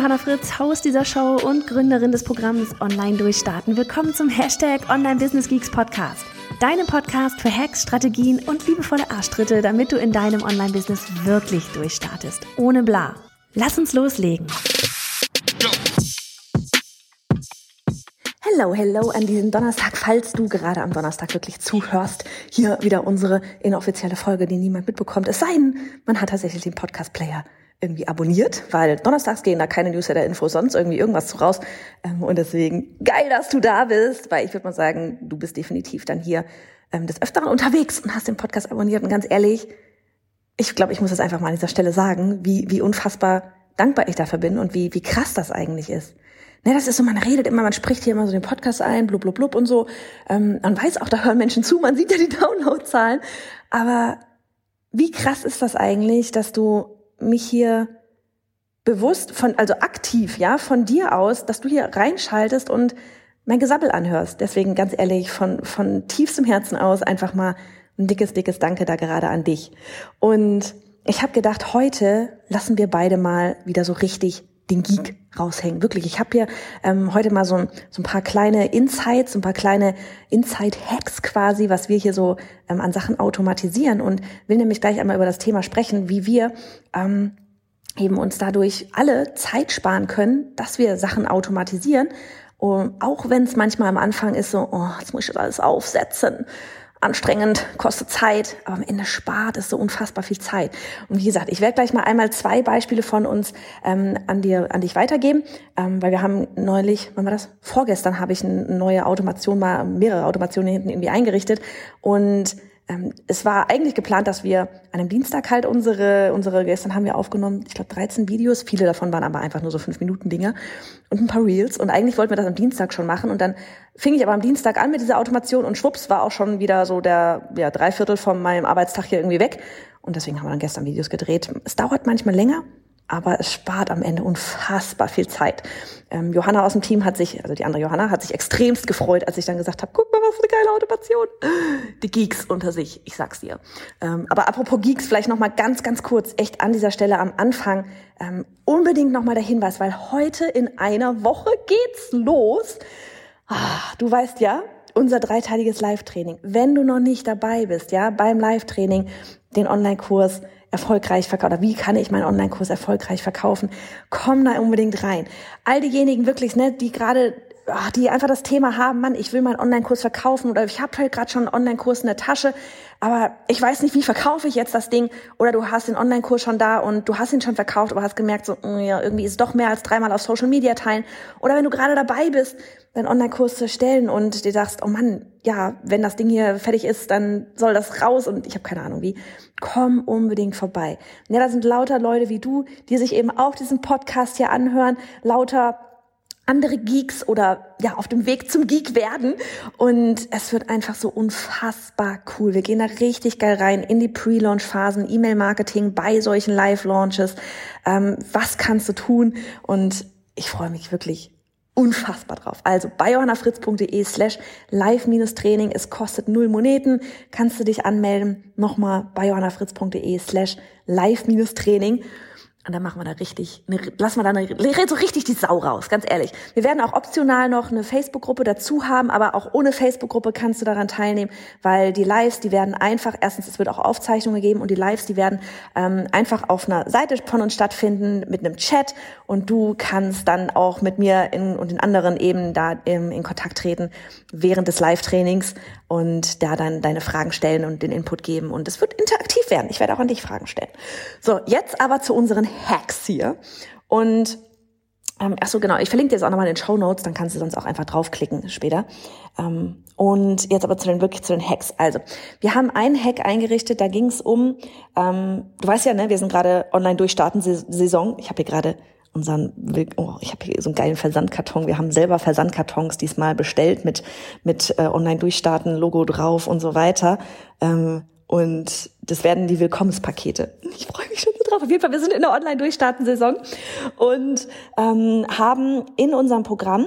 Johanna Fritz, Haus dieser Show und Gründerin des Programms Online Durchstarten. Willkommen zum Hashtag Online Business Geeks Podcast. Deinem Podcast für Hacks, Strategien und liebevolle Arschtritte, damit du in deinem Online-Business wirklich durchstartest. Ohne bla. Lass uns loslegen. Hello, hello an diesem Donnerstag, falls du gerade am Donnerstag wirklich zuhörst. Hier wieder unsere inoffizielle Folge, die niemand mitbekommt. Es sei denn, man hat tatsächlich den Podcast-Player irgendwie abonniert, weil donnerstags gehen da keine Newsletter-Infos, sonst irgendwie irgendwas raus. Ähm, und deswegen geil, dass du da bist, weil ich würde mal sagen, du bist definitiv dann hier ähm, des Öfteren unterwegs und hast den Podcast abonniert. Und ganz ehrlich, ich glaube, ich muss das einfach mal an dieser Stelle sagen, wie, wie unfassbar dankbar ich dafür bin und wie, wie krass das eigentlich ist. Ne, das ist so, man redet immer, man spricht hier immer so den Podcast ein, blub, blub, blub und so. Ähm, man weiß auch, da hören Menschen zu, man sieht ja die Downloadzahlen. Aber wie krass ist das eigentlich, dass du mich hier bewusst von, also aktiv, ja, von dir aus, dass du hier reinschaltest und mein Gesabbel anhörst. Deswegen ganz ehrlich, von, von tiefstem Herzen aus einfach mal ein dickes, dickes Danke da gerade an dich. Und ich habe gedacht, heute lassen wir beide mal wieder so richtig den Geek raushängen. Wirklich, ich habe hier ähm, heute mal so ein, so ein paar kleine Insights, ein paar kleine Insight-Hacks quasi, was wir hier so ähm, an Sachen automatisieren und will nämlich gleich einmal über das Thema sprechen, wie wir ähm, eben uns dadurch alle Zeit sparen können, dass wir Sachen automatisieren. Und auch wenn es manchmal am Anfang ist so, oh, jetzt muss ich das alles aufsetzen anstrengend, kostet Zeit, aber am Ende spart es so unfassbar viel Zeit. Und wie gesagt, ich werde gleich mal einmal zwei Beispiele von uns ähm, an dir, an dich weitergeben, ähm, weil wir haben neulich, wann war das? Vorgestern habe ich eine neue Automation mal, mehrere Automationen hinten irgendwie eingerichtet und ähm, es war eigentlich geplant, dass wir an einem Dienstag halt unsere, unsere, gestern haben wir aufgenommen, ich glaube 13 Videos, viele davon waren aber einfach nur so 5 Minuten Dinge und ein paar Reels. Und eigentlich wollten wir das am Dienstag schon machen. Und dann fing ich aber am Dienstag an mit dieser Automation und schwupps war auch schon wieder so der, ja, Dreiviertel von meinem Arbeitstag hier irgendwie weg. Und deswegen haben wir dann gestern Videos gedreht. Es dauert manchmal länger, aber es spart am Ende unfassbar viel Zeit. Ähm, Johanna aus dem Team hat sich, also die andere Johanna, hat sich extremst gefreut, als ich dann gesagt habe, guck mal, was für eine geile Automation. Die Geeks unter sich, ich sag's dir. Ähm, aber apropos Geeks, vielleicht noch mal ganz, ganz kurz, echt an dieser Stelle am Anfang ähm, unbedingt noch mal der Hinweis, weil heute in einer Woche geht's los. Ah, du weißt ja, unser dreiteiliges Live-Training. Wenn du noch nicht dabei bist, ja, beim Live-Training, den Online-Kurs, erfolgreich verkaufen oder wie kann ich meinen Online-Kurs erfolgreich verkaufen? Komm da unbedingt rein. All diejenigen wirklich, ne, die gerade ach, die einfach das Thema haben, Mann, ich will meinen Online-Kurs verkaufen oder ich habe halt gerade schon einen Online-Kurs in der Tasche, aber ich weiß nicht, wie verkaufe ich jetzt das Ding oder du hast den Online-Kurs schon da und du hast ihn schon verkauft, aber hast gemerkt, so mm, ja, irgendwie ist es doch mehr als dreimal auf Social Media teilen oder wenn du gerade dabei bist, deinen Online-Kurs zu stellen und dir sagst, oh Mann, ja, wenn das Ding hier fertig ist, dann soll das raus und ich habe keine Ahnung wie. Komm unbedingt vorbei. Ja, da sind lauter Leute wie du, die sich eben auch diesen Podcast hier anhören, lauter andere Geeks oder ja, auf dem Weg zum Geek werden. Und es wird einfach so unfassbar cool. Wir gehen da richtig geil rein in die Pre-Launch-Phasen, E-Mail-Marketing bei solchen Live-Launches. Ähm, was kannst du tun? Und ich freue mich wirklich unfassbar drauf. Also bei johannafritz.de slash live-training. Es kostet null Moneten. Kannst du dich anmelden. Nochmal bei johannafritz.de slash live-training. Und dann machen wir da richtig, eine, lassen wir da eine, so richtig die Sau raus, ganz ehrlich. Wir werden auch optional noch eine Facebook-Gruppe dazu haben, aber auch ohne Facebook-Gruppe kannst du daran teilnehmen, weil die Lives, die werden einfach, erstens, es wird auch Aufzeichnungen geben und die Lives, die werden ähm, einfach auf einer Seite von uns stattfinden mit einem Chat und du kannst dann auch mit mir in, und den anderen eben da im, in Kontakt treten während des Live-Trainings und da dann deine Fragen stellen und den Input geben und es wird interaktiv werden. Ich werde auch an dich Fragen stellen. So, jetzt aber zu unseren Hacks hier. Und ähm, ach so, genau, ich verlinke dir jetzt auch nochmal in den Show Notes, dann kannst du sonst auch einfach draufklicken später. Ähm, und jetzt aber zu den wirklich zu den Hacks. Also, wir haben einen Hack eingerichtet, da ging es um, ähm, du weißt ja, ne, wir sind gerade online durchstarten Saison. Ich habe hier gerade unseren, oh, ich habe hier so einen geilen Versandkarton. Wir haben selber Versandkartons diesmal bestellt mit mit äh, online durchstarten Logo drauf und so weiter. Ähm, und das werden die Willkommenspakete. Ich freue mich schon so drauf. Auf jeden Fall, wir sind in der Online-Durchstarten-Saison und ähm, haben in unserem Programm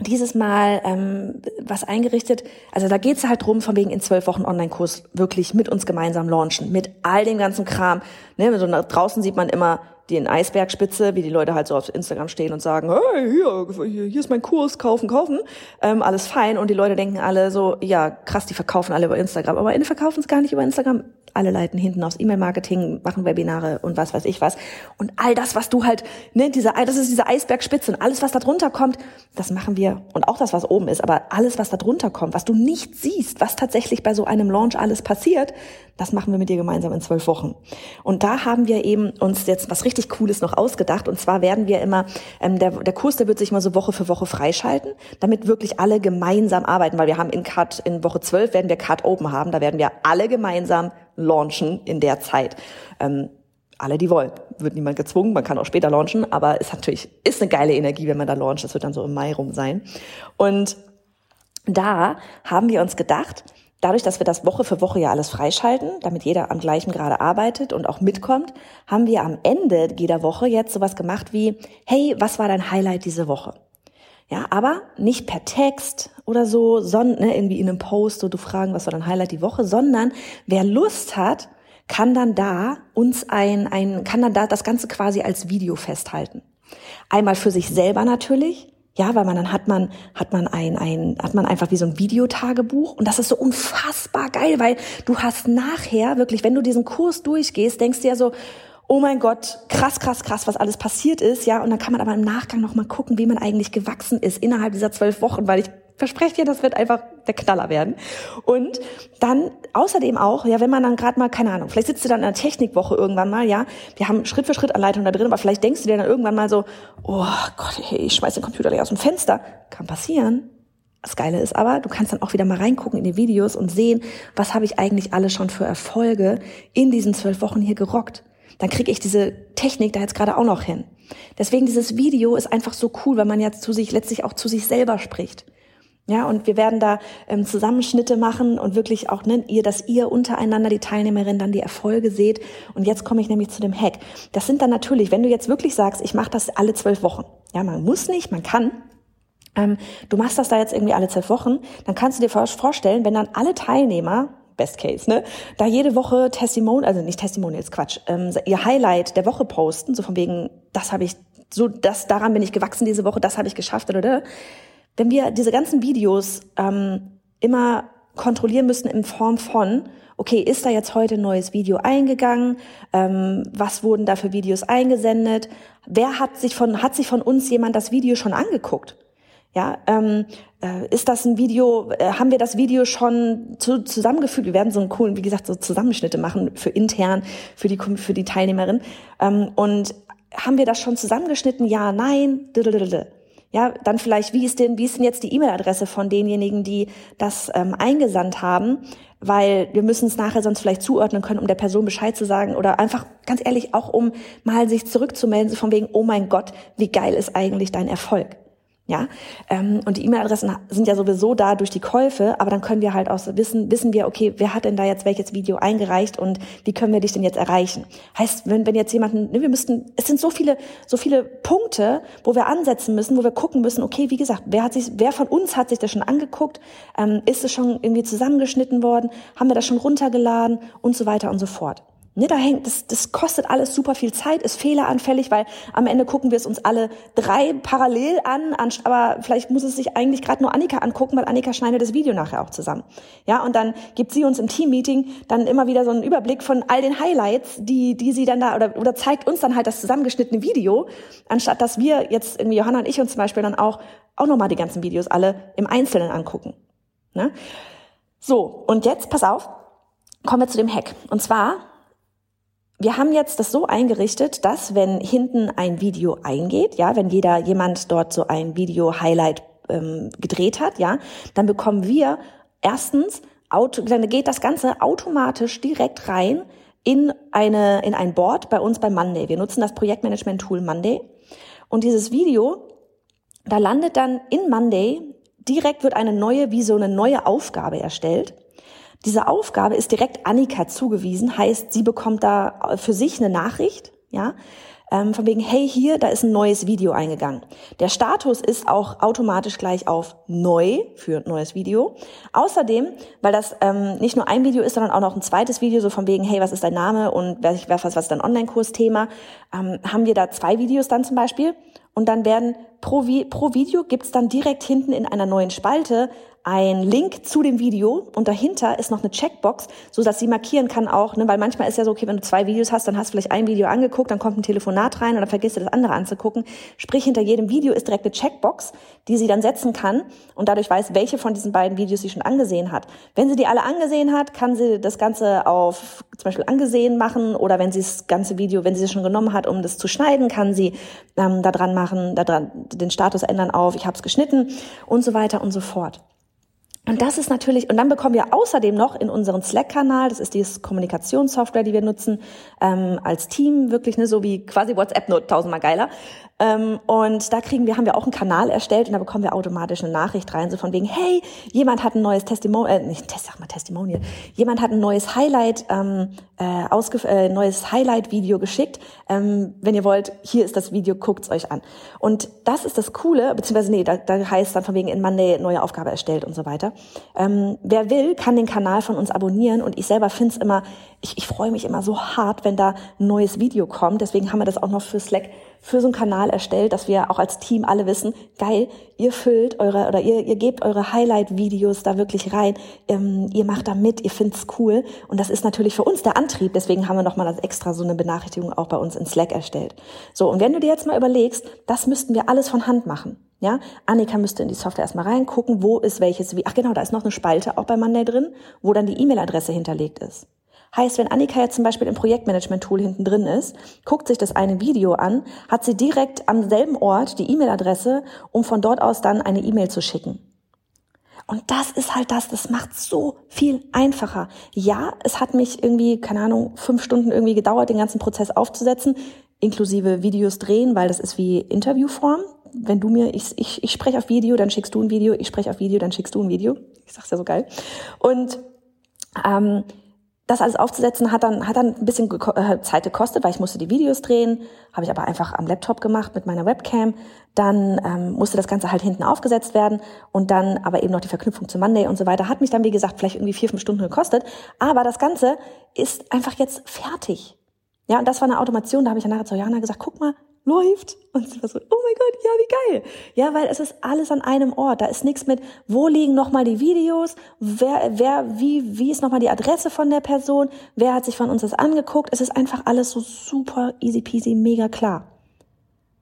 dieses Mal ähm, was eingerichtet. Also da geht's halt drum, von wegen in zwölf Wochen Online-Kurs wirklich mit uns gemeinsam launchen, mit all dem ganzen Kram. Ne, so draußen sieht man immer die Eisbergspitze, wie die Leute halt so auf Instagram stehen und sagen, hey, hier, hier ist mein Kurs, kaufen, kaufen, ähm, alles fein. Und die Leute denken alle so, ja, krass, die verkaufen alle über Instagram. Aber Ende verkaufen es gar nicht über Instagram. Alle leiten hinten aus E-Mail-Marketing, machen Webinare und was weiß ich was. Und all das, was du halt, ne, diese, das ist diese Eisbergspitze und alles, was da drunter kommt, das machen wir. Und auch das, was oben ist, aber alles, was da drunter kommt, was du nicht siehst, was tatsächlich bei so einem Launch alles passiert, das machen wir mit dir gemeinsam in zwölf Wochen. Und da haben wir eben uns jetzt was richtig Cooles noch ausgedacht. Und zwar werden wir immer, ähm, der, der Kurs, der wird sich mal so Woche für Woche freischalten, damit wirklich alle gemeinsam arbeiten, weil wir haben in Cut, in Woche zwölf werden wir Cut Open haben. Da werden wir alle gemeinsam launchen in der Zeit. Ähm, alle, die wollen. Wird niemand gezwungen, man kann auch später launchen, aber es natürlich ist eine geile Energie, wenn man da launcht. Das wird dann so im Mai rum sein. Und da haben wir uns gedacht, Dadurch, dass wir das Woche für Woche ja alles freischalten, damit jeder am gleichen gerade arbeitet und auch mitkommt, haben wir am Ende jeder Woche jetzt sowas gemacht wie, hey, was war dein Highlight diese Woche? Ja, aber nicht per Text oder so, sondern ne, irgendwie in einem Post, so du fragen, was war dein Highlight die Woche, sondern wer Lust hat, kann dann da uns ein, ein, kann dann da das Ganze quasi als Video festhalten. Einmal für sich selber natürlich, ja, weil man dann hat man hat man ein ein hat man einfach wie so ein Videotagebuch und das ist so unfassbar geil, weil du hast nachher wirklich, wenn du diesen Kurs durchgehst, denkst du ja so, oh mein Gott, krass, krass, krass, was alles passiert ist, ja, und dann kann man aber im Nachgang noch mal gucken, wie man eigentlich gewachsen ist innerhalb dieser zwölf Wochen, weil ich verspreche dir, das wird einfach der Knaller werden. Und dann außerdem auch, ja, wenn man dann gerade mal, keine Ahnung, vielleicht sitzt du dann in der Technikwoche irgendwann mal, ja, wir haben Schritt für Schritt Anleitung da drin, aber vielleicht denkst du dir dann irgendwann mal so, oh Gott, hey, ich schmeiß den Computer gleich aus dem Fenster. Kann passieren. Das Geile ist aber, du kannst dann auch wieder mal reingucken in die Videos und sehen, was habe ich eigentlich alle schon für Erfolge in diesen zwölf Wochen hier gerockt. Dann kriege ich diese Technik da jetzt gerade auch noch hin. Deswegen dieses Video ist einfach so cool, weil man jetzt zu sich letztlich auch zu sich selber spricht. Ja, und wir werden da ähm, Zusammenschnitte machen und wirklich auch, ne, ihr, dass ihr untereinander die Teilnehmerin dann die Erfolge seht. Und jetzt komme ich nämlich zu dem Hack. Das sind dann natürlich, wenn du jetzt wirklich sagst, ich mache das alle zwölf Wochen. Ja, man muss nicht, man kann. Ähm, du machst das da jetzt irgendwie alle zwölf Wochen, dann kannst du dir vorstellen, wenn dann alle Teilnehmer Best Case, ne? Da jede Woche Testimonial, also nicht Testimonials, Quatsch, ähm, ihr Highlight der Woche posten, so von wegen, das habe ich, so, das, daran bin ich gewachsen diese Woche, das habe ich geschafft, oder, oder wenn wir diese ganzen Videos ähm, immer kontrollieren müssen in Form von, okay, ist da jetzt heute ein neues Video eingegangen? Ähm, was wurden da für Videos eingesendet? Wer hat sich von, hat sich von uns jemand das Video schon angeguckt? Ja, ähm, äh, ist das ein Video, äh, haben wir das Video schon zu, zusammengefügt? Wir werden so einen coolen, wie gesagt, so Zusammenschnitte machen für intern, für die, für die Teilnehmerin. Ähm, und haben wir das schon zusammengeschnitten? Ja, nein. Ja, dann vielleicht, wie ist denn, wie ist denn jetzt die E-Mail-Adresse von denjenigen, die das ähm, eingesandt haben? Weil wir müssen es nachher sonst vielleicht zuordnen können, um der Person Bescheid zu sagen oder einfach ganz ehrlich auch um mal sich zurückzumelden, so von wegen, oh mein Gott, wie geil ist eigentlich dein Erfolg? Ja, ähm, und die E-Mail-Adressen sind ja sowieso da durch die Käufe, aber dann können wir halt auch wissen, wissen wir, okay, wer hat denn da jetzt welches Video eingereicht und wie können wir dich denn jetzt erreichen? Heißt, wenn, wenn jetzt jemanden, ne, wir müssten, es sind so viele, so viele Punkte, wo wir ansetzen müssen, wo wir gucken müssen, okay, wie gesagt, wer hat sich, wer von uns hat sich das schon angeguckt? Ähm, ist es schon irgendwie zusammengeschnitten worden? Haben wir das schon runtergeladen und so weiter und so fort? Ne, da hängt, das, das kostet alles super viel Zeit, ist fehleranfällig, weil am Ende gucken wir es uns alle drei parallel an, aber vielleicht muss es sich eigentlich gerade nur Annika angucken, weil Annika schneidet das Video nachher auch zusammen. Ja, und dann gibt sie uns im Teammeeting dann immer wieder so einen Überblick von all den Highlights, die, die sie dann da, oder, oder zeigt uns dann halt das zusammengeschnittene Video, anstatt dass wir jetzt irgendwie Johanna und ich uns zum Beispiel dann auch, auch nochmal die ganzen Videos alle im Einzelnen angucken. Ne? So, und jetzt, pass auf, kommen wir zu dem Hack. Und zwar wir haben jetzt das so eingerichtet, dass wenn hinten ein Video eingeht, ja, wenn jeder jemand dort so ein Video-Highlight ähm, gedreht hat, ja, dann bekommen wir erstens, auto, dann geht das Ganze automatisch direkt rein in eine in ein Board bei uns bei Monday. Wir nutzen das Projektmanagement-Tool Monday und dieses Video, da landet dann in Monday direkt wird eine neue wie so eine neue Aufgabe erstellt diese Aufgabe ist direkt Annika zugewiesen, heißt, sie bekommt da für sich eine Nachricht, ja, ähm, von wegen, hey, hier, da ist ein neues Video eingegangen. Der Status ist auch automatisch gleich auf neu für neues Video. Außerdem, weil das ähm, nicht nur ein Video ist, sondern auch noch ein zweites Video, so von wegen, hey, was ist dein Name und was, was ist dein Online-Kursthema, ähm, haben wir da zwei Videos dann zum Beispiel. Und dann werden pro, pro Video gibt's dann direkt hinten in einer neuen Spalte ein Link zu dem Video und dahinter ist noch eine Checkbox, so dass sie markieren kann auch, ne, weil manchmal ist ja so, okay, wenn du zwei Videos hast, dann hast du vielleicht ein Video angeguckt, dann kommt ein Telefonat rein und dann vergisst du das andere anzugucken. Sprich, hinter jedem Video ist direkt eine Checkbox, die sie dann setzen kann und dadurch weiß, welche von diesen beiden Videos sie schon angesehen hat. Wenn sie die alle angesehen hat, kann sie das Ganze auf zum Beispiel angesehen machen oder wenn sie das ganze Video, wenn sie es schon genommen hat, um das zu schneiden, kann sie ähm, da machen, da dran den Status ändern auf, ich habe es geschnitten und so weiter und so fort. Und das ist natürlich, und dann bekommen wir außerdem noch in unseren Slack-Kanal, das ist die Kommunikationssoftware, die wir nutzen, ähm, als Team wirklich, ne, so wie quasi WhatsApp nur tausendmal geiler, ähm, und da kriegen wir, haben wir auch einen Kanal erstellt und da bekommen wir automatisch eine Nachricht rein, so von wegen, hey, jemand hat ein neues Testimonial, äh, nicht, sag mal Testimonial, jemand hat ein neues Highlight, ähm, äh, äh, neues Highlight-Video geschickt. Ähm, wenn ihr wollt, hier ist das Video, guckt's euch an. Und das ist das Coole, beziehungsweise nee, da, da heißt dann von wegen in Monday neue Aufgabe erstellt und so weiter. Ähm, wer will, kann den Kanal von uns abonnieren und ich selber find's immer, ich, ich freue mich immer so hart, wenn da ein neues Video kommt. Deswegen haben wir das auch noch für Slack für so einen Kanal erstellt, dass wir auch als Team alle wissen, geil, ihr füllt eure oder ihr, ihr gebt eure Highlight-Videos da wirklich rein, ähm, ihr macht da mit, ihr findet's cool und das ist natürlich für uns der Antrieb. Deswegen haben wir nochmal als extra so eine Benachrichtigung auch bei uns in Slack erstellt. So und wenn du dir jetzt mal überlegst, das müssten wir alles von Hand machen. Ja, Annika müsste in die Software erstmal reingucken, wo ist welches, wie, ach genau, da ist noch eine Spalte auch bei Monday drin, wo dann die E-Mail-Adresse hinterlegt ist. Heißt, wenn Annika jetzt zum Beispiel im Projektmanagement-Tool hinten drin ist, guckt sich das eine Video an, hat sie direkt am selben Ort die E-Mail-Adresse, um von dort aus dann eine E-Mail zu schicken. Und das ist halt das, das macht so viel einfacher. Ja, es hat mich irgendwie, keine Ahnung, fünf Stunden irgendwie gedauert, den ganzen Prozess aufzusetzen, inklusive Videos drehen, weil das ist wie Interviewform. Wenn du mir, ich, ich, ich spreche auf Video, dann schickst du ein Video, ich spreche auf Video, dann schickst du ein Video. Ich sag's ja so geil. Und ähm, das alles aufzusetzen hat dann hat dann ein bisschen äh, Zeit gekostet, weil ich musste die Videos drehen, habe ich aber einfach am Laptop gemacht mit meiner Webcam. Dann ähm, musste das Ganze halt hinten aufgesetzt werden und dann aber eben noch die Verknüpfung zu Monday und so weiter. Hat mich dann wie gesagt vielleicht irgendwie vier fünf Stunden gekostet, aber das Ganze ist einfach jetzt fertig. Ja, und das war eine Automation. Da habe ich dann nachher zu Jana gesagt, guck mal, läuft. Und sie war so, oh mein Gott, ja, wie geil. Ja, weil es ist alles an einem Ort. Da ist nichts mit, wo liegen nochmal die Videos, wer, wer, wie, wie ist nochmal die Adresse von der Person, wer hat sich von uns das angeguckt. Es ist einfach alles so super easy peasy, mega klar.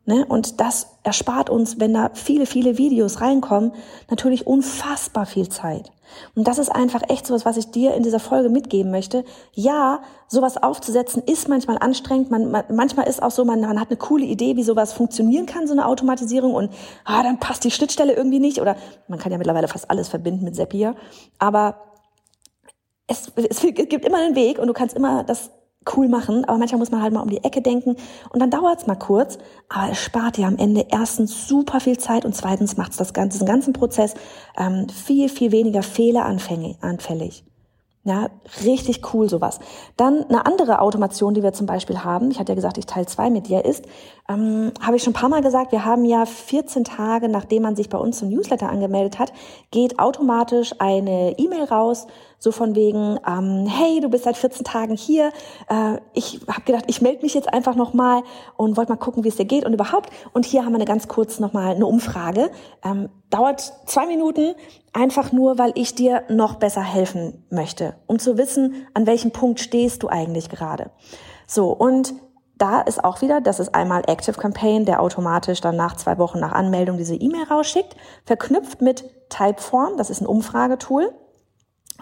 Ne? Und das erspart uns, wenn da viele, viele Videos reinkommen, natürlich unfassbar viel Zeit. Und das ist einfach echt sowas, was ich dir in dieser Folge mitgeben möchte. Ja, sowas aufzusetzen ist manchmal anstrengend. Man, man, manchmal ist auch so, man, man hat eine coole Idee, wie sowas funktionieren kann, so eine Automatisierung. Und ah, dann passt die Schnittstelle irgendwie nicht. Oder man kann ja mittlerweile fast alles verbinden mit Zapier. Aber es, es gibt immer einen Weg und du kannst immer das cool machen, aber manchmal muss man halt mal um die Ecke denken und dann dauert's mal kurz, aber es spart dir am Ende erstens super viel Zeit und zweitens macht's das ganze, diesen ganzen Prozess ähm, viel, viel weniger fehleranfällig. Ja, richtig cool sowas. Dann eine andere Automation, die wir zum Beispiel haben, ich hatte ja gesagt, ich Teil zwei mit dir, ist, ähm, habe ich schon ein paar Mal gesagt, wir haben ja 14 Tage, nachdem man sich bei uns zum Newsletter angemeldet hat, geht automatisch eine E-Mail raus, so von wegen, ähm, hey, du bist seit 14 Tagen hier, äh, ich habe gedacht, ich melde mich jetzt einfach nochmal und wollte mal gucken, wie es dir geht und überhaupt. Und hier haben wir eine ganz kurz nochmal eine Umfrage. Ähm, dauert zwei Minuten, einfach nur, weil ich dir noch besser helfen möchte, um zu wissen, an welchem Punkt stehst du eigentlich gerade. So, und da ist auch wieder, das ist einmal Active Campaign, der automatisch dann nach zwei Wochen nach Anmeldung diese E-Mail rausschickt, verknüpft mit Typeform, das ist ein Umfragetool.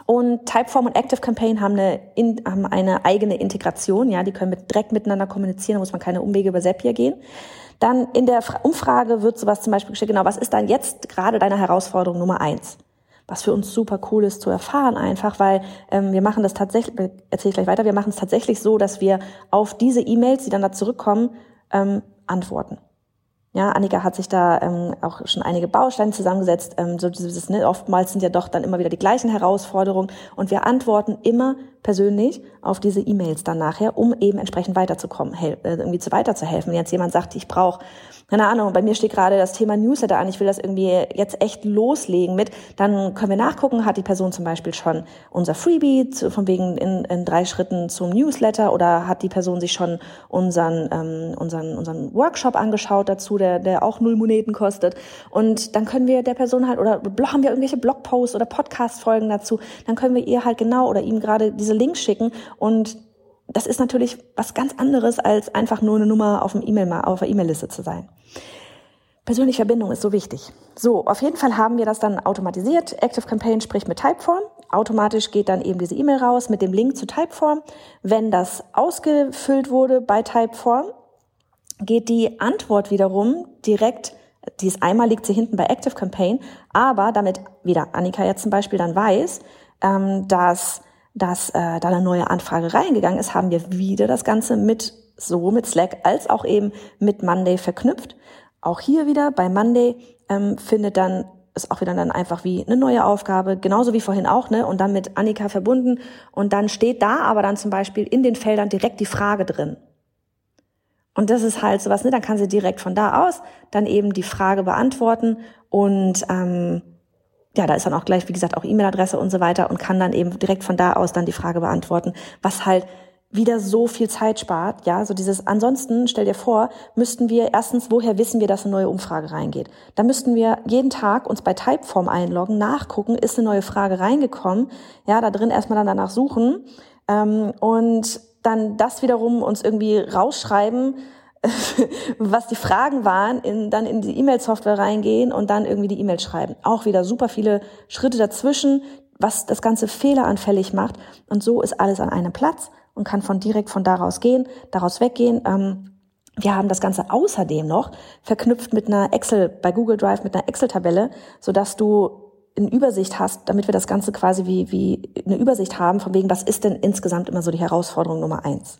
Und Typeform und Active Campaign haben eine, in, haben eine eigene Integration, ja, die können mit, direkt miteinander kommunizieren, da muss man keine Umwege über Zapier gehen. Dann in der Umfrage wird sowas zum Beispiel gestellt, genau, was ist dann jetzt gerade deine Herausforderung Nummer eins? Was für uns super cool ist zu erfahren einfach, weil ähm, wir machen das tatsächlich, erzähle ich gleich weiter, wir machen es tatsächlich so, dass wir auf diese E-Mails, die dann da zurückkommen, ähm, antworten. Ja, Annika hat sich da ähm, auch schon einige Bausteine zusammengesetzt. Ähm, so dieses, ne, oftmals sind ja doch dann immer wieder die gleichen Herausforderungen und wir antworten immer persönlich auf diese E-Mails dann nachher, um eben entsprechend weiterzukommen, äh, irgendwie zu weiterzuhelfen. Wenn jetzt jemand sagt, ich brauche keine Ahnung, bei mir steht gerade das Thema Newsletter an, ich will das irgendwie jetzt echt loslegen mit, dann können wir nachgucken, hat die Person zum Beispiel schon unser Freebie, zu, von wegen in, in drei Schritten zum Newsletter oder hat die Person sich schon unseren, ähm, unseren, unseren Workshop angeschaut dazu, der, der auch null Moneten kostet. Und dann können wir der Person halt, oder haben wir irgendwelche Blogposts oder Podcast-Folgen dazu, dann können wir ihr halt genau oder ihm gerade diese Links schicken und das ist natürlich was ganz anderes, als einfach nur eine Nummer auf, dem E-Mail, auf der E-Mail-Liste zu sein. Persönliche Verbindung ist so wichtig. So, auf jeden Fall haben wir das dann automatisiert. Active Campaign spricht mit Typeform. Automatisch geht dann eben diese E-Mail raus mit dem Link zu Typeform. Wenn das ausgefüllt wurde bei Typeform, geht die Antwort wiederum direkt, die ist einmal liegt sie hinten bei Active Campaign, aber damit wieder Annika jetzt zum Beispiel dann weiß, ähm, dass dass äh, da eine neue Anfrage reingegangen ist, haben wir wieder das Ganze mit so mit Slack als auch eben mit Monday verknüpft. Auch hier wieder bei Monday ähm, findet dann ist auch wieder dann einfach wie eine neue Aufgabe, genauso wie vorhin auch, ne? Und dann mit Annika verbunden. Und dann steht da aber dann zum Beispiel in den Feldern direkt die Frage drin. Und das ist halt sowas, ne? Dann kann sie direkt von da aus dann eben die Frage beantworten und ähm, ja, da ist dann auch gleich, wie gesagt, auch E-Mail-Adresse und so weiter und kann dann eben direkt von da aus dann die Frage beantworten, was halt wieder so viel Zeit spart, ja, so dieses, ansonsten, stell dir vor, müssten wir erstens, woher wissen wir, dass eine neue Umfrage reingeht? Da müssten wir jeden Tag uns bei Typeform einloggen, nachgucken, ist eine neue Frage reingekommen, ja, da drin erstmal dann danach suchen, ähm, und dann das wiederum uns irgendwie rausschreiben, was die Fragen waren, in, dann in die E-Mail-Software reingehen und dann irgendwie die E-Mail schreiben. Auch wieder super viele Schritte dazwischen, was das Ganze fehleranfällig macht. Und so ist alles an einem Platz und kann von direkt von daraus gehen, daraus weggehen. Ähm, wir haben das Ganze außerdem noch verknüpft mit einer Excel, bei Google Drive mit einer Excel-Tabelle, so dass du eine Übersicht hast, damit wir das Ganze quasi wie, wie eine Übersicht haben, von wegen, was ist denn insgesamt immer so die Herausforderung Nummer eins.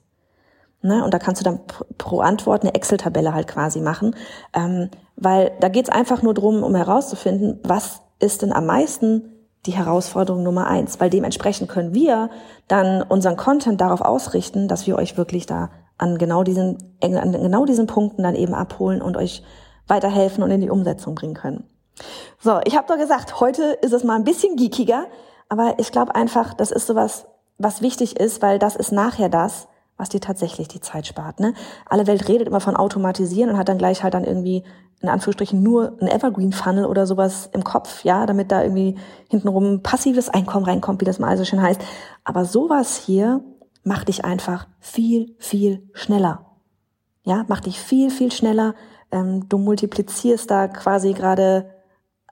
Ne? Und da kannst du dann pro Antwort eine Excel-Tabelle halt quasi machen, ähm, weil da geht's einfach nur drum, um herauszufinden, was ist denn am meisten die Herausforderung Nummer eins, weil dementsprechend können wir dann unseren Content darauf ausrichten, dass wir euch wirklich da an genau diesen, an genau diesen Punkten dann eben abholen und euch weiterhelfen und in die Umsetzung bringen können. So, ich habe doch gesagt, heute ist es mal ein bisschen geekiger, aber ich glaube einfach, das ist sowas, was wichtig ist, weil das ist nachher das, was dir tatsächlich die Zeit spart. Ne? Alle Welt redet immer von Automatisieren und hat dann gleich halt dann irgendwie in Anführungsstrichen nur ein Evergreen Funnel oder sowas im Kopf, ja, damit da irgendwie hintenrum passives Einkommen reinkommt, wie das mal also schön heißt. Aber sowas hier macht dich einfach viel, viel schneller. Ja, macht dich viel, viel schneller. Ähm, du multiplizierst da quasi gerade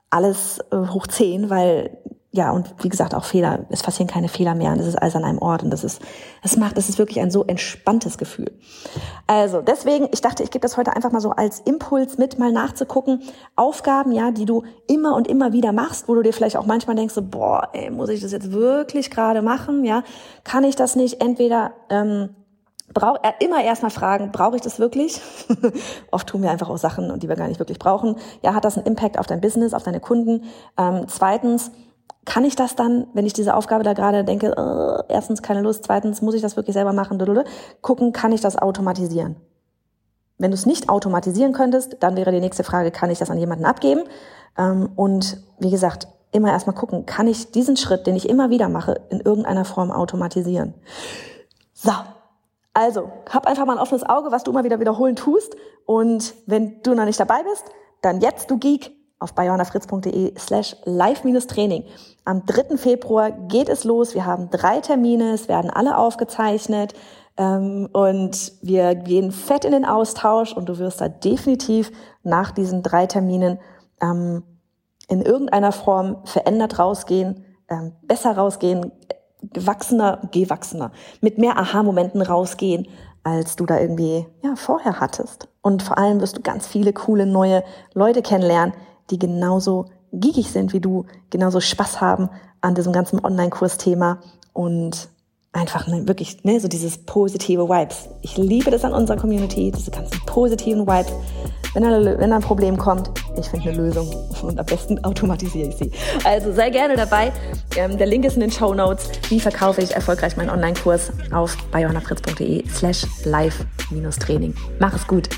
alles äh, hoch zehn, weil ja, und wie gesagt, auch Fehler, es passieren keine Fehler mehr und das ist alles an einem Ort und das ist, das macht, das ist wirklich ein so entspanntes Gefühl. Also deswegen, ich dachte, ich gebe das heute einfach mal so als Impuls mit, mal nachzugucken. Aufgaben, ja, die du immer und immer wieder machst, wo du dir vielleicht auch manchmal denkst, so, boah, ey, muss ich das jetzt wirklich gerade machen, ja? Kann ich das nicht entweder, ähm, brauch, äh, immer erstmal fragen, brauche ich das wirklich? Oft tun wir einfach auch Sachen, die wir gar nicht wirklich brauchen. Ja, hat das einen Impact auf dein Business, auf deine Kunden? Ähm, zweitens, kann ich das dann, wenn ich diese Aufgabe da gerade denke, äh, erstens keine Lust, zweitens muss ich das wirklich selber machen, gucken, kann ich das automatisieren? Wenn du es nicht automatisieren könntest, dann wäre die nächste Frage, kann ich das an jemanden abgeben? Ähm, und wie gesagt, immer erstmal gucken, kann ich diesen Schritt, den ich immer wieder mache, in irgendeiner Form automatisieren? So. Also, hab einfach mal ein offenes Auge, was du immer wieder wiederholen tust. Und wenn du noch nicht dabei bist, dann jetzt, du Geek, auf bayonafritz.de slash live-training. Am 3. Februar geht es los. Wir haben drei Termine, es werden alle aufgezeichnet ähm, und wir gehen fett in den Austausch und du wirst da definitiv nach diesen drei Terminen ähm, in irgendeiner Form verändert rausgehen, ähm, besser rausgehen, gewachsener, gewachsener, mit mehr Aha-Momenten rausgehen, als du da irgendwie ja vorher hattest. Und vor allem wirst du ganz viele coole neue Leute kennenlernen, die genauso geekig sind wie du, genauso Spaß haben an diesem ganzen Online-Kurs-Thema und einfach ne, wirklich ne, so dieses positive Vibes. Ich liebe das an unserer Community, diese ganzen positiven Vibes. Wenn ein, wenn ein Problem kommt, ich finde eine Lösung und am besten automatisiere ich sie. Also sei gerne dabei. Ähm, der Link ist in den Show Notes. Wie verkaufe ich erfolgreich meinen Online-Kurs auf bayonafritz.de slash live-training. Mach es gut.